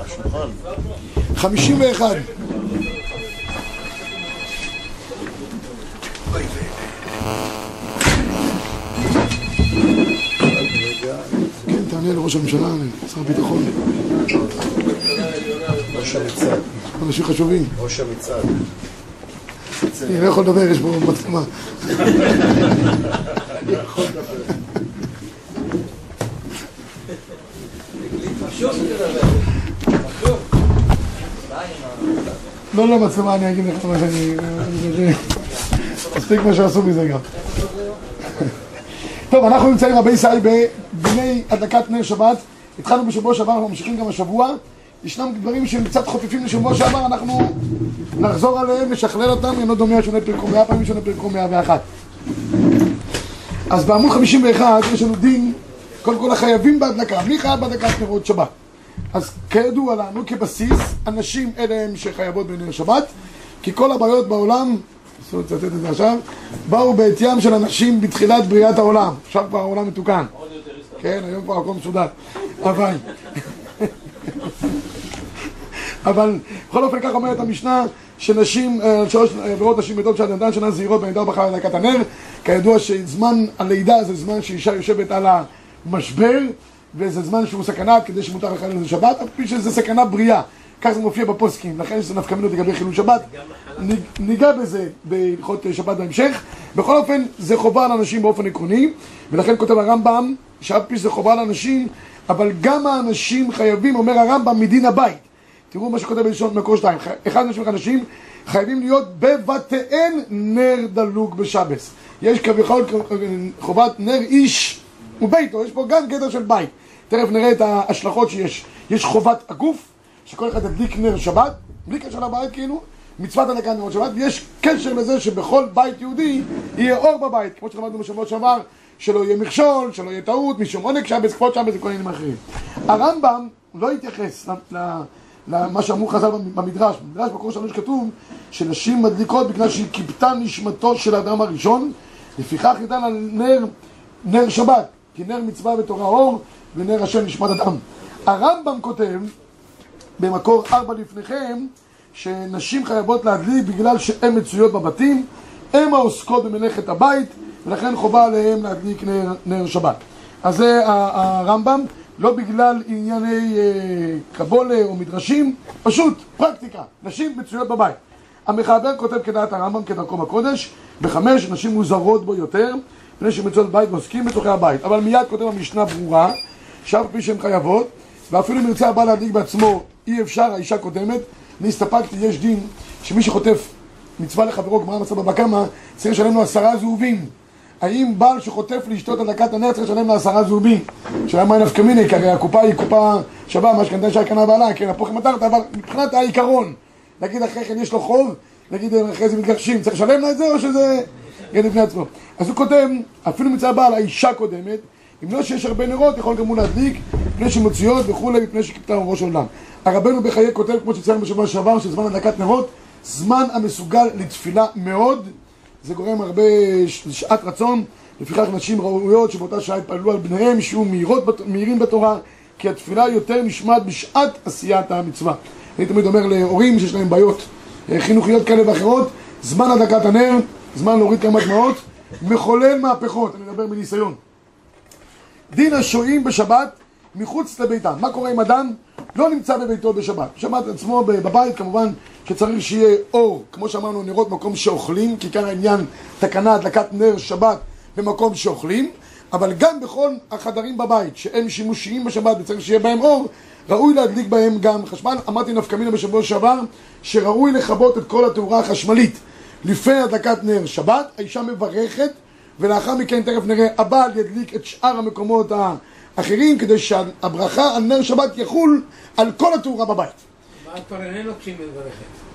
השולחן. חמישים ואחד. כן, תענה לראש הממשלה, שר הביטחון, ראש המצעד. אנשים חשובים. ראש המצעד. אני לא יכול לדבר, יש פה מצלמה. לא למצלמה, אני אגיד לך מה שאני... מספיק מה שעשו מזה גם. טוב, אנחנו נמצאים רבי סי בדיני הדלקת נר שבת. התחלנו בשבוע שעבר, אנחנו ממשיכים גם השבוע. ישנם דברים שהם קצת חופפים לשבוע שעבר, אנחנו נחזור עליהם, נשכלל אותם, אינו דומה שונה פרקו מאה פעמים, שונה פרקו מאה ואחת. אז בעמוד 51 יש לנו דין, קודם כל החייבים בהדלקה. מי חייב בהדלקת נרות שבת? אז כידוע לנו, כבסיס, אנשים אלה הם שחייבות בנר שבת, כי כל הבעיות בעולם, אסור לצטט את זה עכשיו, באו בעטיים של אנשים בתחילת בריאת העולם. עכשיו כבר העולם מתוקן. כן, היום כבר הכל מסודר. אבל... אבל בכל אופן כך אומרת המשנה שנשים, אה, שלוש עבירות נשים בדוד של אדם שנה זהירות בנדר בחר להקת הנר כידוע שזמן הלידה זה זמן שאישה יושבת על המשבר וזה זמן שהוא סכנה כדי שמותר לך לזה שבת אף פי שזה סכנה בריאה. כך זה מופיע בפוסקים, לכן יש נפקא מינות לגבי חילול שבת. ניגע בזה בהלכות שבת בהמשך. בכל אופן זה חובה על אנשים באופן עקרוני ולכן כותב הרמב"ם שאף פי שזה חובה על אנשים אבל גם האנשים חייבים, אומר הרמב"ם, מדין הבית. תראו מה שכותב בלשון מקור שתיים, אחד אנשים וחדשים חייבים להיות בבתיהן נר דלוק בשבס. יש כביכול חובת נר איש וביתו, יש פה גם גדר של בית. תכף נראה את ההשלכות שיש. יש חובת הגוף, שכל אחד ידליק נר שבת, בלי קשר לבית כאילו, מצוות הדלקת נרות שבת, ויש קשר לזה שבכל בית יהודי יהיה אור בבית, כמו שלמדנו בשבוע שעבר, שלא יהיה מכשול, שלא יהיה טעות, משום עונג שבס, כבוד שבס וכל מיני אחרים. הרמב"ם לא התייחס. למה שאמרו חז"ל במדרש, במדרש בקור שלוש כתוב שנשים מדליקות בגלל שהיא כיבתה נשמתו של האדם הראשון לפיכך ניתן על נר, נר שבת כי נר מצווה בתורה אור ונר השם נשמת אדם הרמב"ם כותב במקור ארבע לפניכם שנשים חייבות להדליק בגלל שהן מצויות בבתים הן העוסקות במלאכת הבית ולכן חובה עליהן להדליק נר, נר שבת אז זה הרמב"ם לא בגלל ענייני אה, קבולה או מדרשים, פשוט פרקטיקה, נשים מצויות בבית. המחבר כותב כדעת הרמב"ם כדרכו בקודש, בחמש נשים מוזרות בו יותר, מפני שמצויות בבית ועוסקים בתוכי הבית. אבל מיד כותב המשנה ברורה, שאף פי שהן חייבות, ואפילו אם ירצה הבעל להדליק בעצמו, אי אפשר, האישה קודמת. אני הסתפקתי, יש דין שמי שחוטף מצווה לחברו, גמרא מצווה בבא קמא, צריך לשלם לו עשרה זהובים. האם בעל שחוטף לאשתו את הדלקת הנר צריך לשלם לעשרה זהובים? שאלה מה נפקא מיני, כי הרי הקופה היא קופה שווה, מה שקנתה אישה קנה בעלה, כן, הפוך מטרת, אבל מבחינת העיקרון, נגיד אחרי כן יש לו חוב, נגיד אחרי זה מתגרשים, צריך לשלם לה את זה או שזה יד בפני עצמו? אז הוא כותב, אפילו מצד הבעל, האישה קודמת, אם לא שיש הרבה נרות, יכול גם הוא להדליק, מפני שמוציאות וכולי, מפני שכיפתה ראש העולם. הרבנו בחיי כותב, כמו שציינו בשבוע שעבר, שזמן הדלקת נרות, זמן המסוגל לתפילה מאוד זה גורם הרבה שעת רצון, לפיכך נשים ראויות שבאותה שעה יתפללו על בניהם שיהיו מהירות, מהירים בתורה, כי התפילה יותר נשמעת בשעת עשיית המצווה. אני תמיד אומר להורים שיש להם בעיות אה, חינוכיות כאלה ואחרות, זמן הדקת הנר, זמן להוריד כמה דמעות, מחולל מהפכות, אני מדבר מניסיון. דין השוהים בשבת מחוץ לביתם. מה קורה אם אדם לא נמצא בביתו בשבת? שבת עצמו בבית כמובן שצריך שיהיה אור, כמו שאמרנו, נרות במקום שאוכלים, כי כאן העניין תקנה הדלקת נר שבת במקום שאוכלים, אבל גם בכל החדרים בבית שהם שימושיים בשבת וצריך שיהיה בהם אור, ראוי להדליק בהם גם חשמל. אמרתי נפקא מינה בשבוע שעבר, שראוי לכבות את כל התאורה החשמלית לפני הדלקת נר שבת, האישה מברכת, ולאחר מכן תכף נראה הבעל ידליק את שאר המקומות האחרים, כדי שהברכה על נר שבת יחול על כל התאורה בבית.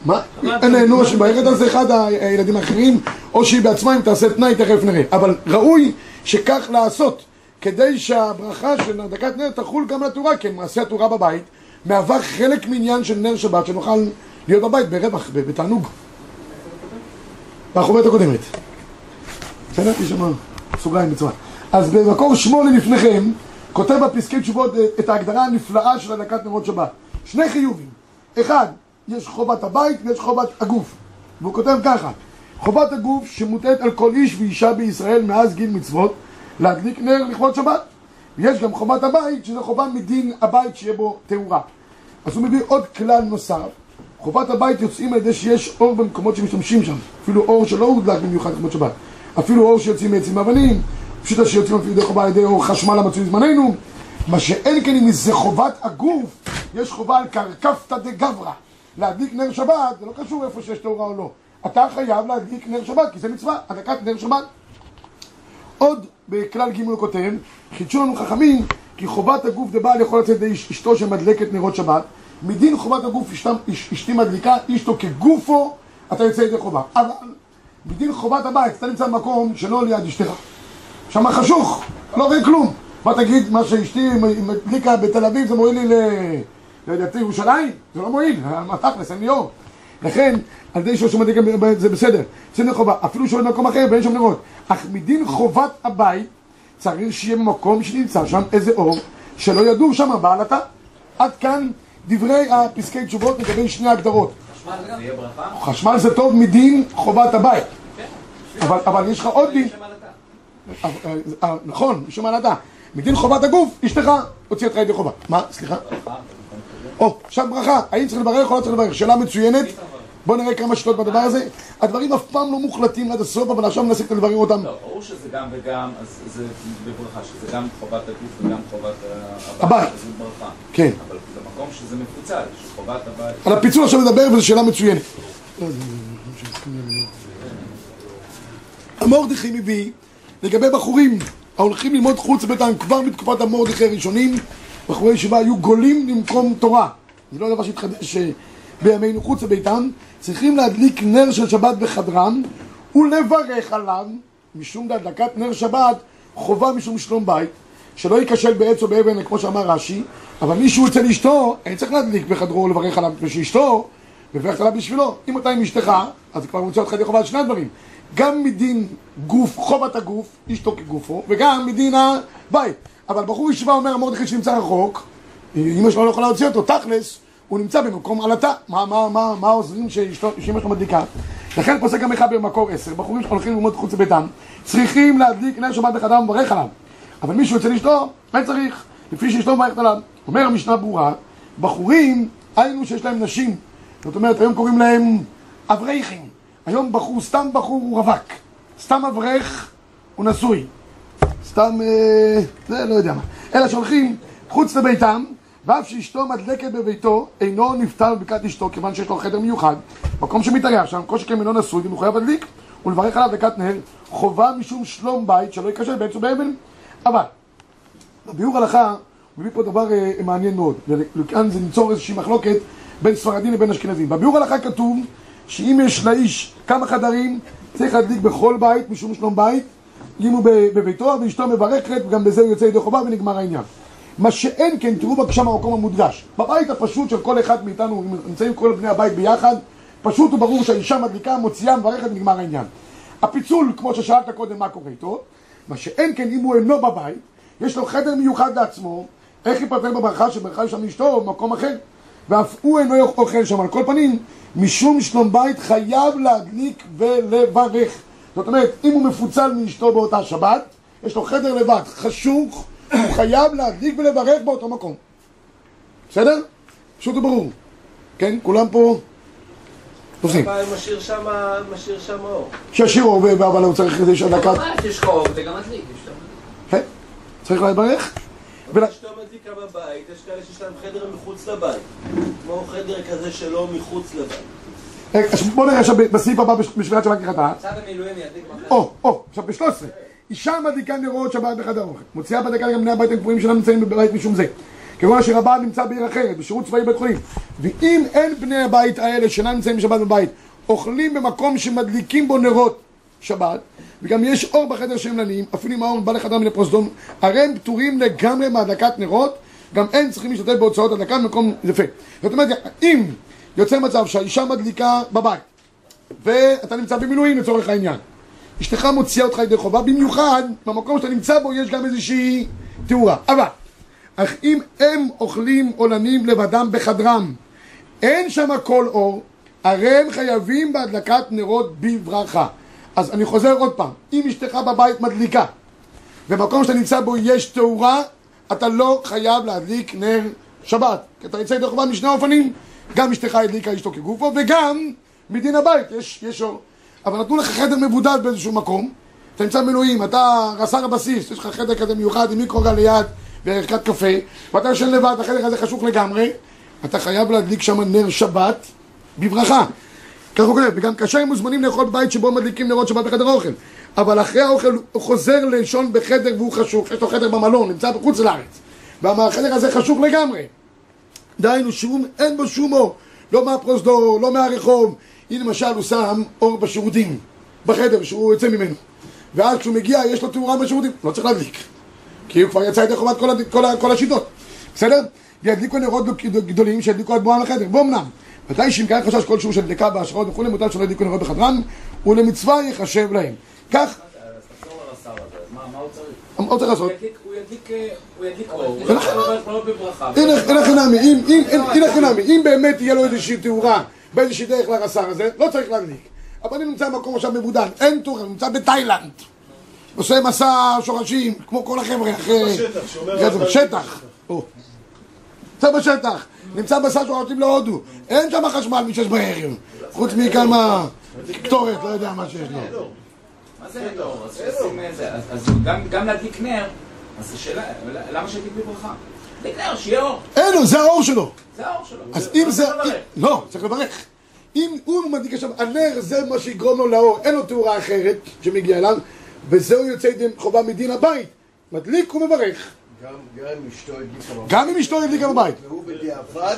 מה? אין נהנו שבערב הזה אחד הילדים האחרים או שהיא בעצמה אם תעשה תנאי תכף נראה אבל ראוי שכך לעשות כדי שהברכה של הדקת נר תחול גם לתאורה כי מעשה התאורה בבית מהווה חלק מעניין של נר שבת שנוכל להיות בבית ברווח, בתענוג בחוברת הקודמת יש שם סוגריים בצורה אז במקור שמונה לפניכם כותב בפסקי תשובות את ההגדרה הנפלאה של הדלקת נרות שבת. שני חיובים. אחד, יש חובת הבית ויש חובת הגוף. והוא כותב ככה: חובת הגוף שמוטלת על כל איש ואישה בישראל מאז גיל מצוות להדליק נר לכבוד שבת. ויש גם חובת הבית, שזה חובה מדין הבית שיהיה בו תאורה. אז הוא מביא עוד כלל נוסף. חובת הבית יוצאים על ידי שיש אור במקומות שמשתמשים שם. אפילו אור שלא הודלק במיוחד לכבוד שבת. אפילו אור שיוצאים מעצים אבנים, פשוט שיוצאים אפילו ידי חובה על ידי אור חשמל המצוי זמננו. מה שאין כן אם זה חובת הגוף, יש חובה על קרקפתא דגברא. להדליק נר שבת, זה לא קשור איפה שיש תאורה או לא. אתה חייב להדליק נר שבת, כי זה מצווה, הדלקת נר שבת. עוד בכלל ג' הוא כותב, חידשו לנו חכמים, כי חובת הגוף דבעל יכול לצאת ידי אשתו שמדלקת נרות שבת, מדין חובת הגוף אשתי מדליקה, אשתו כגופו, אתה יוצא ידי חובה. אבל מדין חובת הבית, אתה נמצא במקום שלא ליד אשתך. שם חשוך, לא רואה כלום. מה תגיד, מה שאשתי מדליקה בתל אביב זה מועיל לי ל... לא יודע, ירושלים? זה לא מועיל, מה תכלס, אין לי אור. לכן, על ידי שהוא מדליק זה בסדר, בסדר חובה, אפילו שהוא במקום אחר ואין שם נרות. אך מדין חובת הבית, צריך שיהיה במקום שנמצא שם איזה אור, שלא ידעו שם בעלתה. עד כאן דברי הפסקי תשובות לגבי שני הגדרות. חשמל זה טוב מדין חובת הבית. כן. אבל יש לך עוד דין. אה, אה, נכון, משום מעלתה. מדין חובת הגוף, אשתך הוציאה אותך ידי חובה. מה? סליחה? או, עכשיו ברכה, האם צריך לברך או לא צריך לברך? שאלה מצוינת. בואו נראה כמה שיטות בדבר הזה. הדברים אף פעם לא מוחלטים עד הסוף, אבל עכשיו ננסה לברר אותם. לא, ברור שזה גם וגם, אז זה בברכה, שזה גם חובת הגוף וגם חובת הבית. זה ברכה. כן. אבל במקום שזה מפוצל, שחובת הבית... על הפיצול עכשיו נדבר, וזו שאלה מצוינת. המורדכי מביא לגבי בחורים ההולכים ללמוד חוץ ביתם כבר מתקופת המורדכי הראשונים, בחורי ישיבה היו גולים למקום תורה. זה לא דבר שהתחדש אה, בימינו חוץ לביתם, צריכים להדליק נר של שבת בחדרם ולברך עליו, משום הדלקת נר שבת חובה משום שלום בית, שלא ייכשל בעץ או באבן, כמו שאמר רש"י, אבל מישהו אצל אשתו, אין צריך להדליק בחדרו ולברך עליו, מפני שאשתו מברכת עליו בשבילו. אם אתה עם אשתך, אז כבר מוצא אותך ידי חובה על שני הדברים. גם מדין גוף, חובת הגוף, אשתו כגופו, וגם מדין הבית. אבל בחור ישיבה אומר, מרדכי שנמצא רחוק, אמא שלו לא יכולה להוציא אותו, תכלס, הוא נמצא במקום עלטה. מה, מה, מה, מה עוזרים שאמא שלו מדליקה? לכן פוסק גם אחד במקור עשר, בחורים שהולכים ללמוד חוץ לביתם, צריכים להדליק נר שבת בחדם ומברך עליו. אבל מישהו יוצא לאשתו, מה צריך? לפי שאשתו מברכת עליו. אומר המשנה ברורה, בחורים, היינו שיש להם נשים. זאת אומרת, היום קוראים להם אברכים. היום בחור, סתם בחור הוא רווק. סתם אברך הוא נשוי. סתם, אה, זה לא יודע מה. אלא שהולכים חוץ לביתם, ואף שאשתו מדלקת בביתו, אינו נפטר בברכת אשתו, כיוון שיש לו חדר מיוחד, מקום שמתארח שם, כל שכן אינו נשוי, והוא מחויב להדליק, ולברך עליו דקת נר, חובה משום שלום בית, שלא ייכשל בעץ ובאבן. אבל, בביאור הלכה, הוא מביא פה דבר אה, מעניין מאוד, וכאן זה ניצור איזושהי מחלוקת בין ספרדים לבין אשכנזים. בביאור הלכה כתוב שאם יש לאיש כמה חדרים, צריך להדליק בכל בית משום שלום בית, אם הוא בביתו ואשתו מברכת, וגם בזה הוא יוצא ידי חובה ונגמר העניין. מה שאין כן, תראו בבקשה מהמקום המודגש. בבית הפשוט של כל אחד מאיתנו, נמצאים כל בני הבית ביחד, פשוט וברור שהאישה מדליקה, מוציאה, מברכת ונגמר העניין. הפיצול, כמו ששאלת קודם, מה קורה איתו? מה שאין כן, אם הוא אינו בבית, יש לו חדר מיוחד לעצמו, איך ייפטר בברכה שברכה שם אשתו במקום אחר? ואף הוא אינו אוכל שם. על כל פנים, משום שלום בית חייב להדליק ולברך. זאת אומרת, אם הוא מפוצל מאשתו באותה שבת, יש לו חדר לבד, חשוך, הוא חייב להדליק ולברך באותו מקום. בסדר? פשוט וברור. כן? כולם פה עושים. אבל משאיר שם, אור. שישאיר אור, אבל הוא צריך איזה דקה. ממש, יש לך אור, זה גם מדליק. כן? צריך לברך? אשתו מדליקה בבית, יש כאלה שיש להם חדר מחוץ לבית. כמו חדר כזה שלא מחוץ לבית. עכשיו בוא נראה עכשיו בסעיף הבא בש- בשבילת שבת כחטאה. צד המילואים ידליק בחדר. או, או, עכשיו ב-13 אישה מדליקה נרות שבת בחדר אוכל. מוציאה בדקה גם בני הבית הקבועים שלא נמצאים בבית משום זה. כגון אשר הבעל נמצא בעיר אחרת, בשירות צבאי בית חולים. ואם אין בני הבית האלה שאינם נמצאים בשבת בבית אוכלים במקום שמדליקים בו נרות שבת וגם יש אור בחדר שהם לנים אפילו אם האור בא לחדר מן הפרוזדום הרי הם פטורים לגמרי מהדלקת נרות גם הם צריכים להשתתף בהוצאות הדלקה במקום יפה. זאת אומרת אם יוצא מצב שהאישה מדליקה בבית ואתה נמצא במילואים לצורך העניין. אשתך מוציאה אותך ידי חובה, במיוחד במקום שאתה נמצא בו יש גם איזושהי תאורה. אבל אך אם הם אוכלים עולנים לבדם בחדרם, אין שם כל אור, הרי הם חייבים בהדלקת נרות בברכה. אז אני חוזר עוד פעם, אם אשתך בבית מדליקה, במקום שאתה נמצא בו יש תאורה, אתה לא חייב להדליק נר שבת. כי אתה יוצא ידי חובה משני אופנים, גם אשתך הדליקה אשתו כגופו, וגם מדין הבית יש, יש אור. אבל נתנו לך חדר מבודד באיזשהו מקום, אתה נמצא במילואים, אתה רס"ר הבסיס, יש לך חדר כזה מיוחד עם מיקרוגל ליד וערכת קפה, ואתה ישן לבד, החדר הזה חשוך לגמרי, אתה חייב להדליק שם נר שבת בברכה. ככה הוא כותב, וגם כאשר הם מוזמנים לאכול בבית שבו מדליקים נרות שבת בחדר האוכל. אבל אחרי האוכל הוא חוזר לישון בחדר והוא חשוך, יש לו חדר במלון, נמצא בחוץ לארץ. והחדר הזה חשוך לגמרי. דהיינו, שום, אין בו שום אור, לא מהפרוזדור, לא מהרחוב. הנה למשל הוא שם אור בשירותים, בחדר שהוא יוצא ממנו. ואז כשהוא מגיע יש לו תאורה בשירותים, לא צריך להדליק. כי הוא כבר יצא ידי חובת כל. כל, ה... כל השיטות, בסדר? וידליקו נרות גדולים שידליקו עד בואם לחדר, ואומנם, מתי שאם קיים חשש כלשהו של דלקה בהשראות וכולי, מותר שלא ידליקו נרות בחדרם, ולמצווה ייחשב להם. כך, אז תחזור לרס"ר הזה, אז מה הוא צריך? מה הוא צריך לעשות? הוא ידליק- הוא ידליק, אה, הוא ידליק אור, הוא ולכן- ידליק אור בברכה. הנה חינמי, אם- אם- אם- אם באמת תהיה לו איזושהי תאורה באיזושהי דרך לרס"ר הזה, לא צריך להדליק. אבל אני נמצא במקום עכשיו מבודד, אין תאורה, אני נמצא בתאילנד. עושה מסע שורשים, כמו כל החבר'ה, אחרי... בשטח, זה, על בשטח. נמצא בשטח, נמצא מסע שורשים להודו, אין שם חשמל משש בערב, חוץ מכמה קטורת, לא יודע מה שיש לו. מה זה אין אור? אז גם- להדליק נר, אז השאלה, למה שידליק בברכה? נר, שיהיה אור, אין לו, זה האור שלו. זה האור שלו. אז אם זה... לא, צריך לברך. אם הוא מדליק עכשיו, הנר זה מה שיגרום לו לאור, אין לו תאורה אחרת שמגיעה אליו, וזהו יוצא ידי חובה מדין הבית. מדליק ומברך. גם גם אם אשתו הדליקה בבית. גם אם אשתו הדליקה בבית. והוא בדיעבד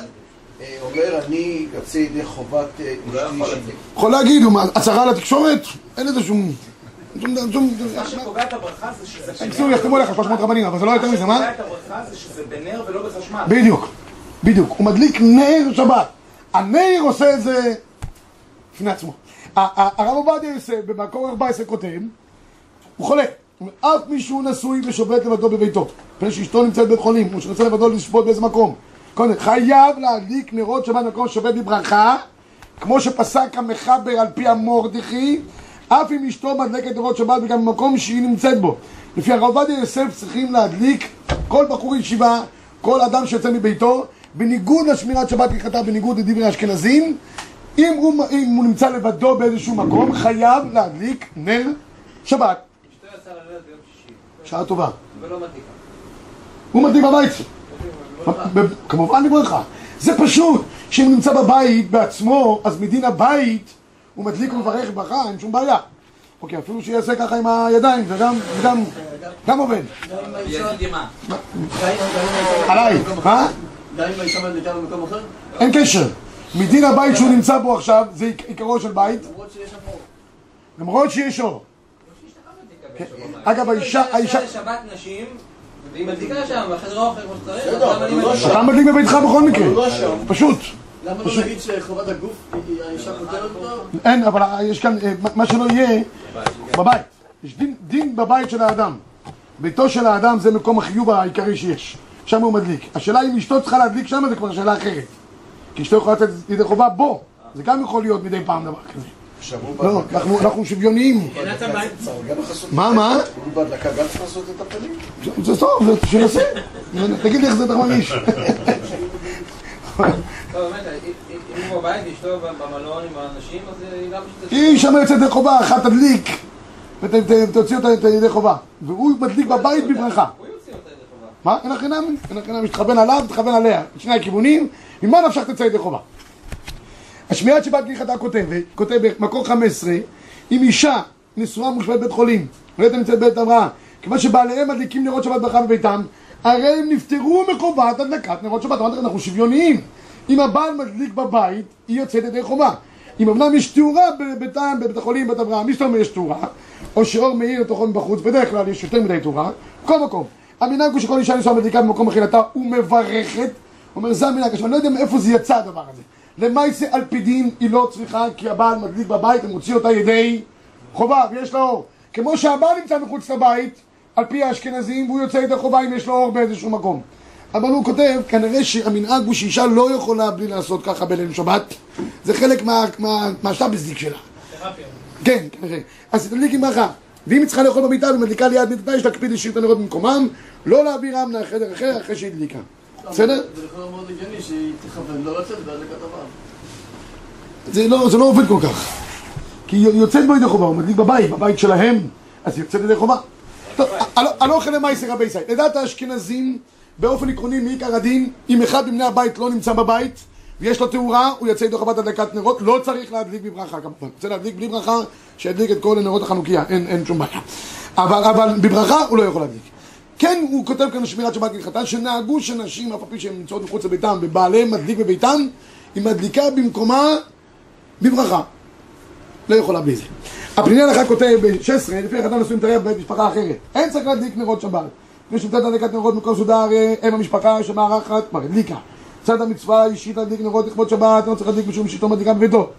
אה, אומר, אני יוצא ידי חובת אה, לא אשתי יכול שלי. להדליק. יכול להגיד, הוא הצהרה לתקשורת? אין לזה שום... מה שקובע את הברכה זה שזה בקיצור, יחתמו עליך 300 רבנים, אבל זה לא יותר מזה, מה מה? שקובע את הברכה זה שזה בנר ולא בחשמל. בדיוק, בדיוק. הוא מדליק נר שבת. הנר עושה את זה בפני עצמו. הרב עובדיה יוסף במקור 14 כותב, הוא חולה. הוא אף מישהו נשוי ושובת לבדו בביתו, מפני שאשתו נמצאת בבית חולים, או שרוצה לבדו לשבות באיזה מקום. קודם, חייב להדליק נרות שבת במקום שובת בברכה, כמו שפסק המחבר על פי המורדכי, אף אם אשתו מדלקת נרות שבת וגם במקום שהיא נמצאת בו. לפי הרב עובדיה יוסף צריכים להדליק כל בחור ישיבה, כל אדם שיוצא מביתו, בניגוד לשמירת שבת ככתב, בניגוד לדברי האשכנזים, אם הוא, אם הוא נמצא לבדו באיזשהו מקום, חייב להדליק נר שבת. שעה טובה. הוא מדליק בבית. כמובן בברכה. זה פשוט, שאם נמצא בבית בעצמו, אז מדין הבית הוא מדליק ומברך ברכה, אין שום בעיה. אוקיי, אפילו שיעשה ככה עם הידיים, זה גם, זה גם, גם עובד. עליי, מה? גם אם האישה מדליקה במקום אחר? אין קשר. מדין הבית שהוא נמצא בו עכשיו, זה עיק- עיקרו של בית, למרות שיש אור. אגב, האישה, האישה, לשבת נשים, והיא מדליקה שם, בחדר האוכל כמו שצריך, אז גם אני לא מדליקה. אתה מדליק בביתך בכל מקרה. לא. פשוט. למה לא נגיד שחובת הגוף, היא- האישה פותרת אותו? אין, אבל יש כאן, אה, מה- שלא יהיה, בבית. יש דין, דין בבית של האדם. ביתו של האדם זה מקום החיוב העיקרי שיש. שם הוא מדליק. השאלה אם אשתו צריכה להדליק שם זה כבר שאלה אחרת. כי אשתו יכולה לתת ידי חובה בו. זה גם יכול להיות מדי פעם דבר כזה. לא, אנחנו, שוויוניים. מה, מה? הוא בהדלקה גם צריך לעשות את הפנים? זה טוב, זה שינסה. תגיד לי איך זה אתה מרגיש. לא, באמת, אם אם הוא בבית, אשתו במלון עם האנשים, אז היא גם. היא שם יוצאת ידי חובה, אחת תדליק ותוציא אותה את ידי חובה. והוא מדליק בבית בברכה. מה? אין לך חינם? אין לך חינם, שתכוון עליו, תכוון עליה. שני הכיוונים, ממה נפשך תצא ידי חובה? השמיעת שבת כהלכתה כותבת, כותב במקור 15, אם אישה נשואה מושבת בית חולים, ראית נמצאת בית הבראה, כיוון שבעליהם מדליקים נרות שבת ברכה בביתם, הרי הם נפטרו מחובת הדלקת נרות שבת. אמרתי לך, אנחנו שוויוניים. אם הבעל מדליק בבית, היא יוצאת ידי חובה. אם אמנם יש תאורה בבית החולים, בית אברהם, מי שאתה אומר יש תאורה, או שאור מאיר לתוכו מבחוץ, בדרך כלל יש יותר מדי תאורה, בכל מקום. המנהג הוא שכל אישה נשואה מדליקה במקום אכילתה ומברכת, אומר זה המנהג, עכשיו אני לא יודע מאיפה זה יצא הדבר הזה. למעשה על פי דין היא לא צריכה, כי הבעל מדליק בבית ומוציא אותה ידי חובה, ויש לה אור. כמו שהבעל נמצא מחוץ לבית, על פי האשכנזים, והוא יוצא ידי חובה אם יש לו אור באיזשהו מקום. אבל הוא כותב, כנראה שהמנהג הוא שאישה לא יכולה בלי לעשות ככה בליל שבת. זה חלק מה- מה- מהשטאבסדיק שלה. כן, כנראה. אז תדליק עם ברכה. ואם היא צריכה לאכול במיטה ומדליקה ליד מיטתה, יש להקפיד להשאיר את הנרות במקומם, לא להעבירם לחדר אחר אחרי שהדליקה. בסדר? זה לכאורה מאוד הגיוני שהיא תכוון לא לצאת הבעל. זה לא, זה לא עובד כל כך. כי היא יוצאת בו ידי חובה, הוא מדליק בבית, בבית שלהם, אז היא יוצאת ידי חובה. טוב, הלא אוכל למעשה רבי סי. לדעת האשכנזים, באופן עקרוני, מעיקר הדין, אם אחד מבני הבית לא נמצא בבית, ויש לו תאורה, הוא יוצא ידי חובת הדלקת נרות, לא צריך להדליק בברכה כמובן. רוצה להדליק בלי ברכה, שידליק את כל נרות החנוכיה, אין, אין שום בעיה. אבל, אבל בברכה הוא לא יכול להדליק. כן, הוא כותב כאן שמירת שבת כהלכתה, שנהגו שנשים, אף על פי שהן נמצאות מחוץ לביתם, ובעליהם מדליק בביתם, היא מדליקה במקומה בברכה. לא יכולה בלי זה. הפניני הלכה כותב ב-16, לפי החלטה נשואים מתערב בבית משפחה אחרת. אין צריך להדליק נרות שבת. מי שנותן הדלקת נרות מקום סודר, אם המשפחה שמארחת, כבר הדליקה. צד המצווה האישית להדליק נרות לכבוד שבת, לא צריך להדליק משום שאשתו מדליקה בביתו.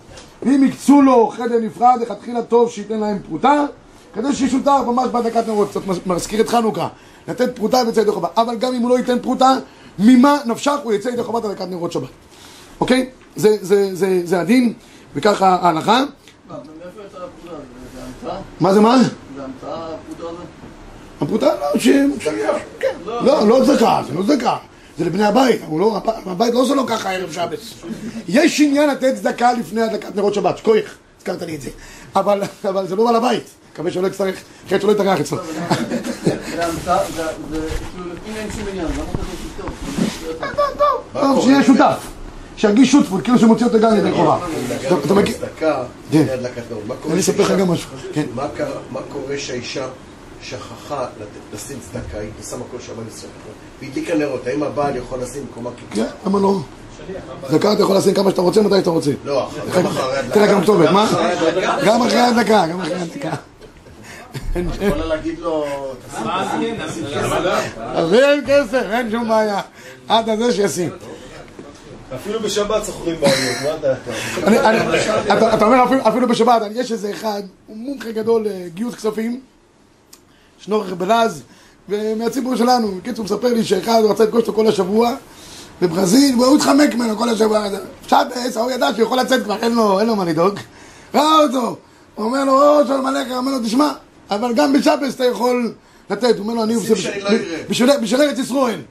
ואם יקצו לו חדר נפרד, לכתחילה טוב שייתן להם פרוטה, כדי שיהיה שותף ממש בהדלקת נרות. קצת מזכיר את חנוכה. לתת פרוטה ויצא ידי חובה. אבל גם אם הוא לא ייתן פרוטה, ממה נפשך הוא יצא ידי חובת הדלקת נרות שבת. אוקיי? זה, זה, זה, זה הדין, וככה ההלכה. מה? זה-? מה זה המצאה הפקודה הזאת? הפרוטה לא, ש... ש- כן. לא, לא צדקה, זה לא צדקה. זה לבני הבית, לא, הב- הבית לא עושה לו ככה ערב שבס. יש עניין לתת צדקה לפני הדלקת נרות שבת, שכוייך, הזכרת לי את זה. אבל, אבל זה לא בעל הבית, מקווה שלא יצטרך, אחרת שלא יתארח אצלו. כאילו? טוב, שיהיה שותף. שירגיש שותפות, כאילו שמוציא אותו גם לידי חובה. אתה- מכיר? כן. מה קורה שהאישה- שכחה לשים צדקה, היא שמה כל שבת ישראל, והדליקה נרות, האם הבעל יכול לשים במקומה כן, למה לא? דקה אתה יכול לשים כמה שאתה רוצה, מתי שאתה רוצה. לא, גם אחרי הדלקה. תן לה גם כתובת, מה? הדלקה. גם אחרי הדקה, גם אחרי הדקה. יכולה להגיד לו, תשים אז אין כסף, אין שום בעיה. עד הזה שישים. אפילו בשבת שוכרים בעליות, מה אתה... אני- אני- אתה אומר אפילו- בשבת, אני- יש איזה אחד, הוא מומחה גדול לגיוס כספים, שנורך בלז, ומהציבור שלנו, בקיצור, מספר לי שאחד רצה לפגוש אותו כל השבוע בברזיל, והוא התחמק ממנו כל השבוע. שבס, ההוא ידע שהוא יכול לצאת כבר, אין לו אין לו מה לדאוג. ראה אותו, הוא אומר לו, או, שלום עליך, אומר לו, תשמע, אבל גם בשבס אתה יכול לתת. הוא אומר לו, אני עושה לא אראה." בשביל ארץ ישראל.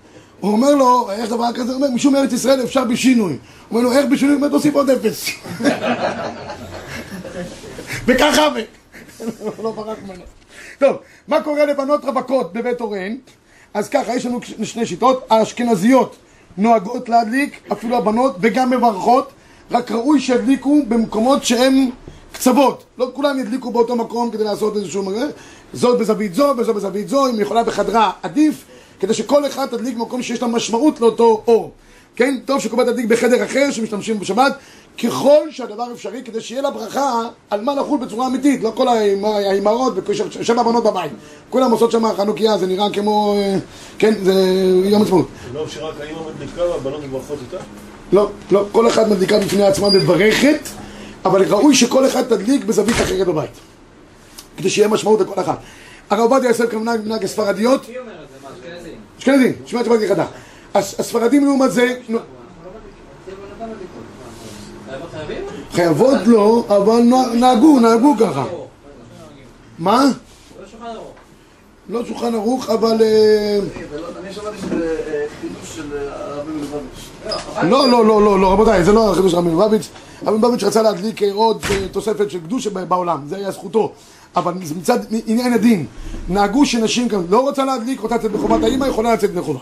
הוא אומר לו, איך דבר כזה? הוא אומר, משום ארץ ישראל אפשר בשינוי. הוא אומר לו, איך בשינוי? הוא אומר, תוסיף עוד אפס. וככה ו... לא ברח ממנו. טוב, מה קורה לבנות רווקות בבית הוריהן? אז ככה, יש לנו שני שיטות. האשכנזיות נוהגות להדליק, אפילו הבנות, וגם מברכות, רק ראוי שידליקו במקומות שהם קצוות. לא כולם ידליקו באותו מקום כדי לעשות איזשהו מראה. זאת בזווית זו, וזו בזווית זו, אם יכולה בחדרה, עדיף, כדי שכל אחד תדליק במקום שיש לה משמעות לאותו אור. כן? טוב שקובל תדליק בחדר אחר שמשתמשים בשבת, ככל שהדבר אפשרי, כדי שיהיה לה ברכה על מה לחול בצורה אמיתית, לא כל האימ- האימהות ושבע בנות בבית. כולם עושות שם חנוכיה, זה נראה כמו, אה, כן, זה יום עצמאות. לא שרק האמא מדליקה והבנות מברכות איתה? לא, לא, כל אחד מדליקה בפני עצמה מברכת, אבל ראוי שכל אחד תדליק בזווית אחרת בבית. כדי שיהיה משמעות לכל אחד. הרב עובדיה יוסף כמנהג מנהג הספרדיות, מי אומר את זה? מה, אשכנזים? אשכנזים, שבת כחדה. אז הספרדים לעומת זה? חייבות לא, אבל נה- נהגו, נהגו ככה. מה? לא שולחן ערוך. לא אבל... אה, לא- אני שמעתי שזה אה, חידוש אה. לא, לא, לא, לא, לא, רבותיי, זה לא החידוש של רבי מלובביץ'. רבי מלובביץ' רצה להדליק אה, עוד אה, תוספת של קדוש בעולם, זה היה זכותו. אבל מצד עניין הדין, נהגו שנשים כאן לא רוצה להדליק, רוצה לצאת בחובת האמא, יכולה לצאת בחובה.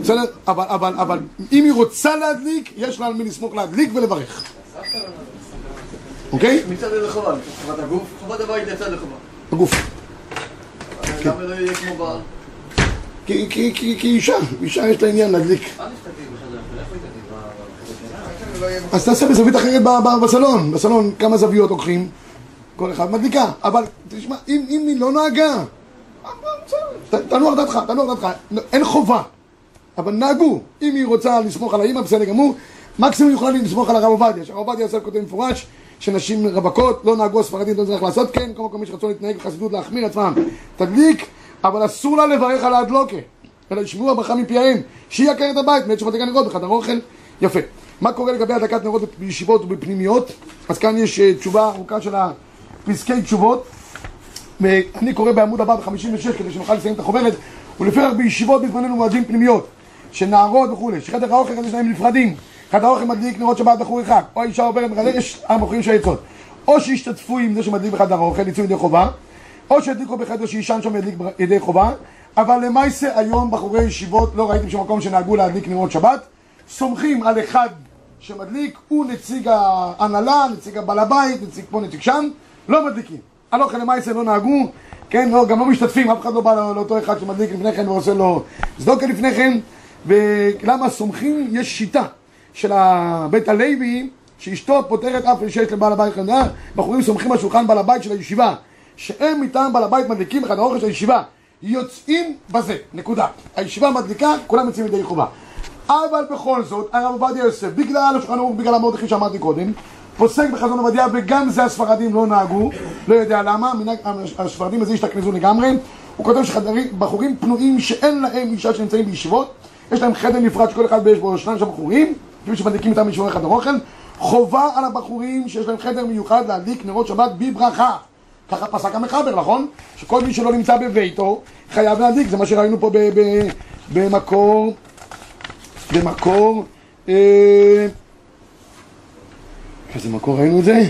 בסדר? אבל, אבל, אבל אם היא רוצה להדליק, יש לה על מי לסמוך להדליק ולברך. אוקיי? מצד ידי חובה, חובת הגוף, חובת הבית יצא לחובה. בגוף. למה לא יהיה כמו בעל? כי, כי, כי, כי אישה, אישה יש לה עניין להדליק. אז תעשה בזווית אחרת בסלון, בסלון כמה זוויות לוקחים, כל אחד מדליקה, אבל תשמע, אם, היא לא נהגה, אה, תנוח דעתך, תנוח דעתך, אין חובה, אבל נהגו, אם היא רוצה לסמוך על האמא, בסדר גמור, מקסימום היא יכולה לסמוך על הרב עובדיה, שהרב עובדיה יוסף כותב במפורש, שנשים רווקות, לא נהגו הספרדים, לא צריך לעשות, כן, כל מקום יש רצון להתנהג בחסידות להחמיר עצמם, תדליק, אבל אסור לה לברך על ההדלוקה, אלא ישמעו הברכה מפיהם, שהיא עקרת הבית, מעת שמדליקה נרות בחדר אוכל. יפה. מה קורה לגבי הדלקת נרות בישיבות ובפנימיות? אז כאן יש אה, תשובה ארוכה של הפסקי תשובות. ואני קורא בעמוד הבא ב-56 כדי שנוכל לסיים את החוברת. ולפיכך בישיבות מתבוננו מועדים פנימיות, של נערות וכולי, שחדר האוכל כזה שלהם נפרדים. חדר האוכל מדליק נרות שבת בחור אחד, או האישה עוברת בחדר, יש המוכרים של העצות. או שישתתפו עם זה שמדליק בחדר האוכל, יצאו ידי חובה, או שידליקו בחדר שישן שם ידליק ידי חובה, אבל למעשה היום בחורי ישיבות לא ראיתם שום מקום שנהגו להדליק נרות שבת, סומכים על אחד שמדליק, הוא נציג ההנהלה, נציג הבעל הבית, נציג פה, נציג שם, לא מדליקים. הלוך למעשה לא נהגו, כן, לא, גם לא משתתפים, אף אחד לא בא לא- לאותו אחד שמדליק לפני כן ועושה לו צדוקה לפני כן, ולמה סומכים? יש שיטה של בית הלוי, שאשתו פותרת אף שיש לבעל הבית חניה, בחורים סומכים על שולחן בעל הבית של הישיבה, שהם מטעם בעל הבית מדליקים בחדר האוכל של הישיבה, יוצאים בזה, נקודה. הישיבה מדליקה, כולם יוצאים ידי חובה. אבל בכל זאת, הרב עובדיה יוסף, בגלל השולחן ערוך, בגלל המורדכי שאמרתי קודם, פוסק בחזון עובדיה, וגם זה הספרדים לא נהגו, לא יודע למה, מנהג, הספרדים הזה השתכנזו לגמרי. הוא כותב שבחורים פנויים שאין להם אישה שנמצאים בישיבות, יש להם חדר נפרד שכל אחד יש בו שניים שם בחורים, לפי שמדליקים איתם משמורי חדר אוכל, חובה על הבחורים שיש להם חדר מיוחד להדליק נרות שבת בברכה. ככה פסק המחבר, נכון? שכל מי שלא נמצא בביתו חייב להדליק, זה מה שראינו פה במקור, במקור, אה, איזה מקור ראינו את זה?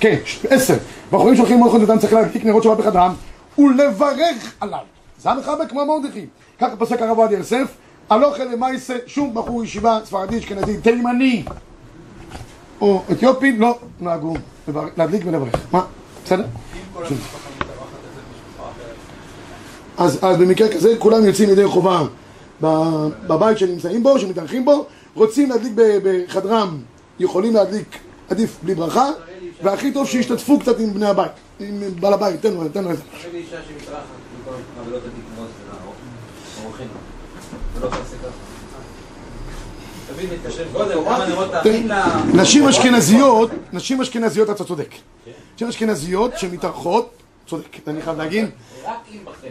כן, עשר. בחורים שהולכים מלכות אדם צריך להדליק נרות שבת בחדרם ולברך עליו. זה המחבר כמו מרדכי. ככה פסק הרב עובדיה יוסף, הלוך אל למעשה, שום בחור ישיבה ספרדי, אשכנזי, תימני או אתיופי לא נהגו להדליק ולברך. מה? בסדר? אז, אז במקרה כזה כולם יוצאים ידי חובה בבית שנמצאים בו, שמתארחים בו, רוצים להדליק בחדרם, יכולים להדליק, עדיף בלי ברכה, והכי טוב שישתתפו קצת עם בני הבית, עם בעל הבית, תן לו, תן לו את זה. נשים אשכנזיות, נשים אשכנזיות אתה צודק. נשים אשכנזיות שמתארחות, צודק, אני חייב להגיד, רק אם בחדר.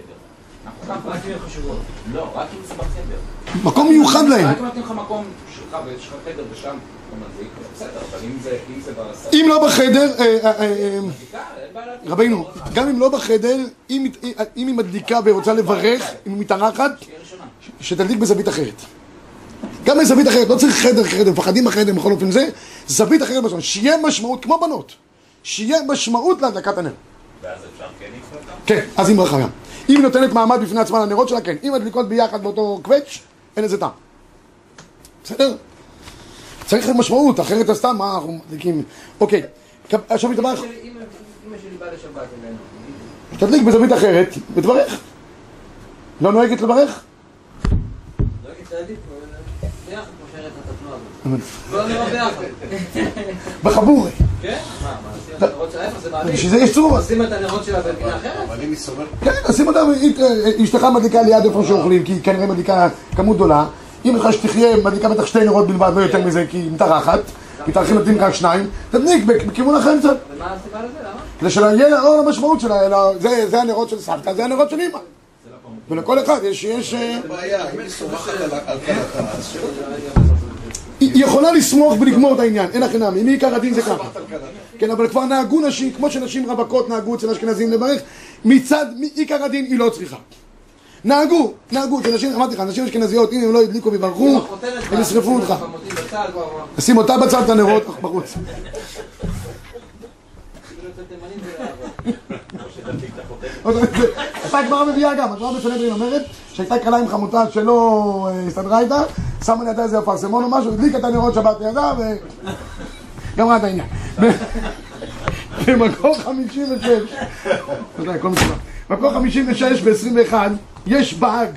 לא, רק אם זה בחדר. מקום מיוחד להם. רק אם נותנים לך מקום שלך ויש לך חדר ושם לא בחדר, אה, אה, אה. רבינו, גם אם לא בחדר, אם היא מדליקה ורוצה לברך, אם היא מתארחת. שתדליק בזווית אחרת. גם בזווית אחרת, לא צריך חדר חדר, מפחדים בחדר בכל אופן זה, זווית אחרת בשביל, שיהיה משמעות, כמו בנות, שיהיה משמעות להדלקת הנר. ואז אפשר כן לקרוא אותם? כן, אז היא ברכה גם. אם היא נותנת מעמד בפני עצמה לנרות שלה, כן. אם מדליקות ביחד באותו קווץ', אין לזה טעם. בסדר? צריך משמעות, אחרת אז סתם, מה אנחנו מדליקים... אוקיי, עכשיו יש דבר... אמא שלי- אמא אמא שלי באה לשבת אלינו. תדליק בזווית אחרת ותברך. לא נוהגת לברך? דואגת להדליק, אבל ביחד כמו שהראית את התנועה הזאת. לא נראה ביחד. בחבורי. כן? מה, מה, עושים את הנרות שלה? איפה זה מעדיף? בשביל זה יש צורה. עושים את הנרות שלה בפינה אחרת? אבל אם היא סומכת, כן, שים אותה, אשתך מדליקה ליד איפה שאוכלים, כי היא כנראה מדליקה כמות גדולה. אם לך שתחיה, מדליקה בטח שתי נרות בלבד, לא יותר מזה, כי היא מתארחת. מתארחים נותנים רק שניים. תדליק בכיוון אחר קצת. ומה הסיבה לזה? למה? כדי שלא יהיה לאור המשמעות שלה, זה, זה הנרות של סבתא, זה הנרות של אמא. ולכל אחד יש, יש... אה, היא יכולה לסמוך ולגמור את העניין, אין הכי נמי, מעיקר הדין זה ככה. כן, אבל כבר נהגו נשים, כמו שנשים רווקות נהגו אצל אשכנזים לברך, מצד, מעיקר הדין היא לא צריכה. נהגו, נהגו, אצל נשים, אמרתי לך, נשים אשכנזיות, אם הם לא הדליקו ויברכו, הם ישרפו אותך. שים אותה בצד את הנרות בחוץ. כאילו אצל תימנים זה לא עבד. אותה הגמרא מביאה גם, הגמרא בסנהדרין אומרת שהייתה כלה עם חמותה שלא אה, הסתדרה איתה, שמה לידה איזה אפרסמון או משהו, הדליקה את הנרות שבת לידה וגמרה את העניין. ב- במקור 56, תודה, הכל מסודר. במקור 56 ב-21 יש באג,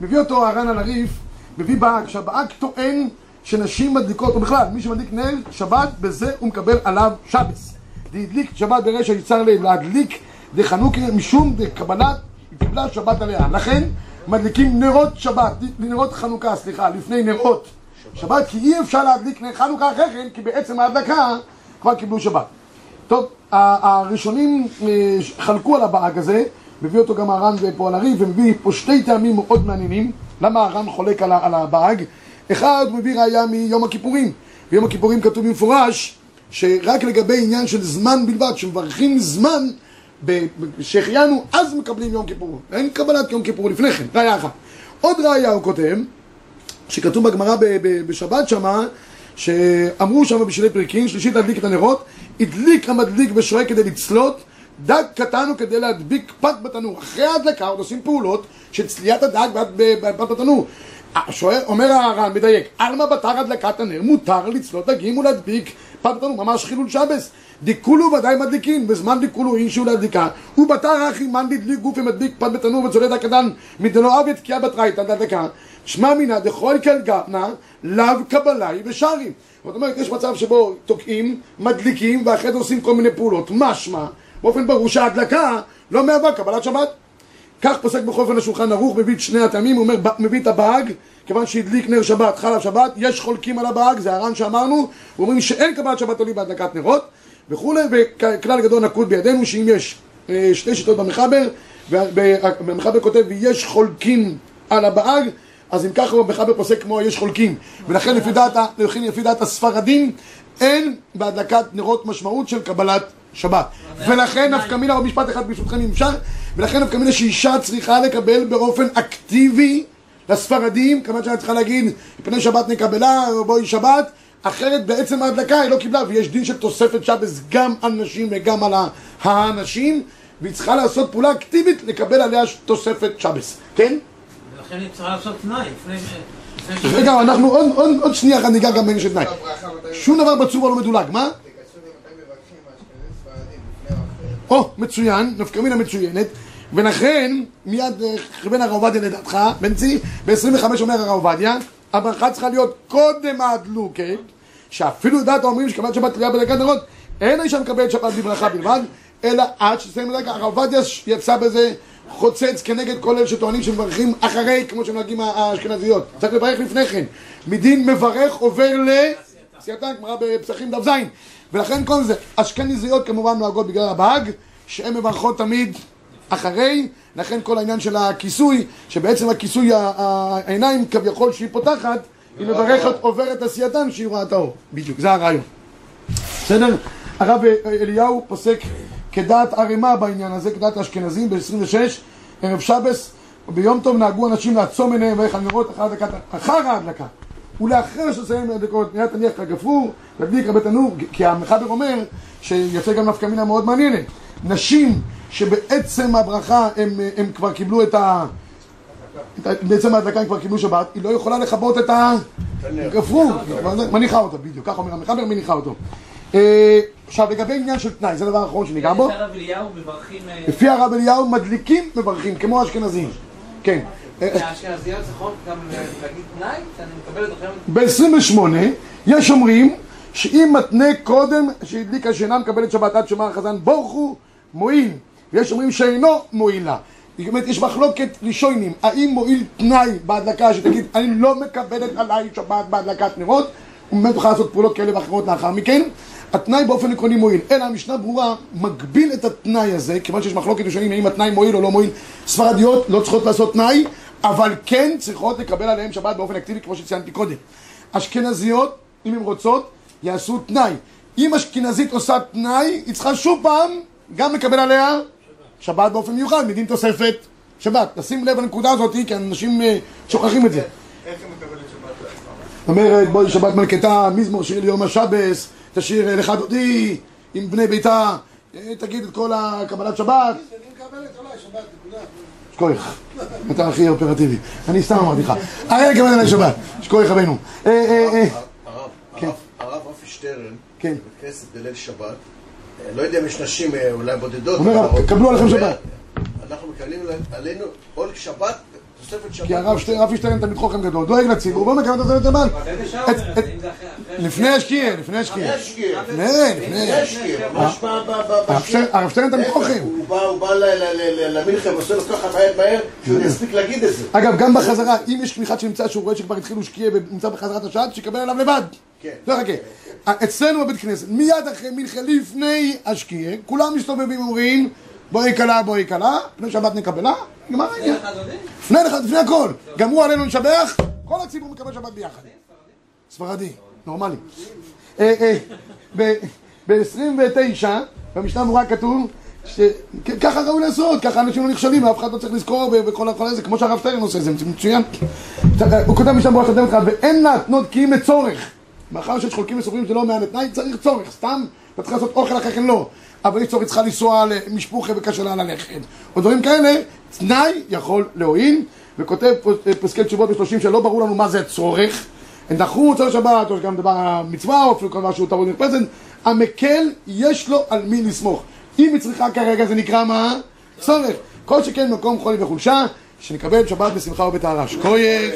מביא אותו הר"ן על הריף, מביא באג, שהבאג טוען שנשים מדליקות, או בכלל, מי שמדליק נר שבת, בזה הוא מקבל עליו שבס. דהדליק שבת ברישא יצר לב, להדליק דחנוכי משום דקבלת, היא קיבלה שבת עליה. לכן מדליקים נרות שבת, נרות חנוכה, סליחה, לפני נרות שבת, כי אי אפשר להדליק נר חנוכה אחרי כן, כי בעצם ההדלקה כבר קיבלו שבת. טוב, הראשונים אה, חלקו על הבאג הזה, מביא אותו גם הר"ן פה על הריב, ומביא פה שתי טעמים מאוד מעניינים. למה הר"ן חולק על, הבאג? אחד, מביא ראייה מיום הכיפורים. ביום הכיפורים כתוב במפורש שרק לגבי עניין של זמן בלבד, שמברכים זמן שהחיינו, אז מקבלים יום כיפור. אין קבלת יום כיפור לפני כן, ראייה אחת. עוד ראייה הוא כותב, שכתוב בגמרא בשבת שמה, שאמרו שם בשבילי פרקים, שלישית להדליק את הנרות, הדליק המדליק ושואה כדי לצלות, דג קטן הוא כדי להדביק פת בתנור. אחרי ההדלקה עוד עושים פעולות של צליית הדג בפת- בתנור. השואל, אומר הר"ן, מדייק, עלמא בתר הדלקת הנר, מותר לצלות דגים ולהדביק פת בתנור, ממש חילול שבס. דיקולו ודאי מדליקין, בזמן דיקולו אינשו להדליקה, ובתר אחי מאן דדליק גופי מדביק פת בתנור וצולד הקדן, מדלא אבי תקיעה בתרייתא דדלקה, שמע מינא דכל כל גפנה, לאו קבלאי ושרים. זאת אומרת, יש מצב שבו תוקעים, מדליקים, ואחרי זה עושים כל מיני פעולות. משמע, באופן ברור שההדלקה לא מהווה קבלת שבת. כך פוסק בכל אופן השולחן ערוך, מביא את שני הטעמים, הוא אומר, מביא את הבאג, כיוון שהדליק נר שבת, חלב שבת, יש חולקים על הבאג, זה הר"ן שאמרנו, אומרים שאין קבלת שבת עולים בהדלקת נרות, וכולי, וכלל גדול נקוד בידינו, שאם יש אה, שתי שיטות במחבר, והמחבר כותב, ויש חולקים על הבאג, אז אם ככה המחבר פוסק כמו יש חולקים, ולכן לפי דעת, לכן לפי דעת הספרדים, אין בהדלקת נרות משמעות של קבלת שבת. ולכן נפקא מינה, עוד משפט אחד ברשותכם אם אפשר, ולכן נפקא מינה שאישה צריכה לקבל באופן אקטיבי לספרדים, כמובן שאני צריכה להגיד, מפני שבת נקבלה, בואי שבת, אחרת בעצם ההדלקה היא לא קיבלה, ויש דין של תוספת שבס גם על נשים וגם על האנשים, והיא צריכה לעשות פעולה אקטיבית לקבל עליה תוספת שבס, כן? ולכן היא צריכה לעשות תנאי לפני... ש- רגע, אנחנו עוד, עוד, עוד שנייה אחת ניגע גם בעניין של תנאי. שום דבר בצורה לא מדולג, מה? או מצוין, נפקא מינה מצוינת, ולכן, מיד אה, כיוון הרב עובדיה לדעתך, בנצי, ב-25 אומר הרב עובדיה, הברכה צריכה להיות קודם ההדלוקת, שאפילו לדעת האומרים שקבלת שבת תלויה בדלקת נרות, אין האישה מקבלת שבת בברכה בלבד, אלא עד שתסיים לדלקה, הרב עובדיה יצא בזה חוצץ כנגד כל אלה שטוענים שמברכים אחרי, כמו שנוהגים האשכנזיות. צריך לברך לפני כן. מדין מברך עובר ל... סייעתן, גמרא בפסחים דף ז. ולכן כל זה, אשכנזיות כמובן נוהגות בגלל הבהג, שהן מברכות תמיד אחרי, לכן כל העניין של הכיסוי, שבעצם הכיסוי העיניים כביכול שהיא פותחת, היא מברכת עוברת עשייתן שהיא רואה את האור. בדיוק, זה הרעיון. בסדר? הרב אליהו פוסק כדעת ערימה בעניין הזה, כדעת האשכנזים ב-26, ערב שבס, ביום טוב נהגו אנשים לעצום עיניהם ואיך לראות אחר הדלקת, אחר ההדלקה. ולאחר שתסיים הדלקות, מיד תניח כגפרור, להדליק הרבה תנור, כי המחבר אומר שיוצא גם נפקא מינה מאוד מעניינת. נשים שבעצם הברכה הם, הם כבר קיבלו את ה... את ה- בעצם ההדלקה הם כבר קיבלו שבת, היא לא יכולה לכבות את הגפרור, מניחה אותו, בדיוק, ככה אומר המחבר, מניחה אותו. אה, עכשיו לגבי עניין של תנאי, זה הדבר האחרון שניגע בו. לפי הרב אליהו מברכים... אה, לפי הרב אליהו מדליקים מברכים, כמו האשכנזים. כן. אה, האשכנזיות צריכות גם להגיד תנאי, שאני מקבל אתכם ב-28 יש אומרים שאם מתנה קודם שהדליקה שאינה מקבלת שבת עד שאמר החזן בורכו מועיל ויש אומרים שאינו מועיל לה זאת אומרת יש מחלוקת ראשונים האם מועיל תנאי בהדלקה שתגיד אני לא מקבלת עליי שבת בהדלקת נרות ובאמת תוכל לעשות פעולות כאלה ואחרות לאחר מכן. התנאי באופן עקרוני מועיל אלא המשנה ברורה מגביל את התנאי הזה כיוון שיש מחלוקת ראשונים האם התנאי מועיל או לא מועיל. ספרדיות לא צריכות לעשות תנאי אבל כן צריכות לקבל עליהם שבת באופן אקטיבי כמו שציינתי קודם. אשכנזיות, אם הן רוצות, יעשו תנאי. אם אשכנזית עושה תנאי, היא צריכה שוב פעם גם לקבל עליה שבת באופן מיוחד, מדין תוספת שבת. תשים לב לנקודה הזאת, כי אנשים אה, שוכחים את זה. איך היא מקבלת שבת לעצמה? אומרת, בואי שבת מלכתה, מזמור שיר ליום השבס, תשאיר אה, לך דודי עם בני ביתה, אה, תגיד את כל הקבלת שבת. אני. שכוח, אתה הכי אופרטיבי. אני סתם אמרתי לך. הרי לקבל עליי שבת, שכוח רבנו. הרב. הרב, הרב רפי שטרן, כן. בבית כנסת בליל שבת, לא יודע אם יש נשים אה, אולי בודדות, אומר, אבל- קבלו עליכם אומר, שבת. אנחנו מקבלים עלינו עול שבת, תוספת שבת. כי הרב שטרן תלמיד חוכם גדול, דואג לציבור, בוא מקבל את זה לתימן. הוא אומר לפני השקיע, לפני השקיע. יש שקיעה. לפני, לפני. יש שקיעה, ממש ב- ב- ב- הרב שטרן- שטרן תלמיד חוכם. הוא בא, הוא בא ל- ל- ל- ל- למלחם, עושה לו ככה מהר מהר, שהוא יספיק להגיד את זה. אגב, גם בחזרה, אם יש אחד שנמצא שהוא רואה שכבר התחילו שקיע ונמצא בחזרת השעת, שיקבל עליו לבד. כן. לא חכה. אצלנו בבית כנסת, מיד אחרי מלכה לפני השקיע, כולם מסתובבים ואומרים, בואי כלה, בואי כלה, לפני שבת נקבלה, נגמר העניין. אחד? לפני לך, לפני הכל. גמרו עלינו לשבח, כל הציבור מקבל שבת ביחד. ספרדי, נורמלי. אה, אה, ב-29, במשנה ברורה כתוב שככה ראוי לעשות, ככה אנשים לא נכשלים, אף אחד לא צריך לזכור וכל הכל הזה, כמו שהרב שטרן עושה, זה מצוין. הוא כותב משנה ברורה ואין להתנות כי אם לצורך. מאחר שיש חולקים וסופרים שזה לא מעל לתנאי, צריך צורך, סתם, אתה צריך לעשות אוכל אחרי כן לא. אבל יש צורך, צריכה לנסוע למשפוחה וקשה לה ללכת. או דברים כאלה, תנאי יכול להועיל, וכותב פ- פסקי תשובות בשלושים שלא ברור לנו מה זה צורך. דחו צורך שבת, או גם דבר המצווה, או אפילו כל דבר שהוא תרבות מרפסת, המקל יש לו על מי לסמוך. אם היא צריכה כרגע זה נקרא מה? צורך. כל שכן מקום חולי וחולשה, שנקבל שבת בשמחה ובטהרה. שכוייך.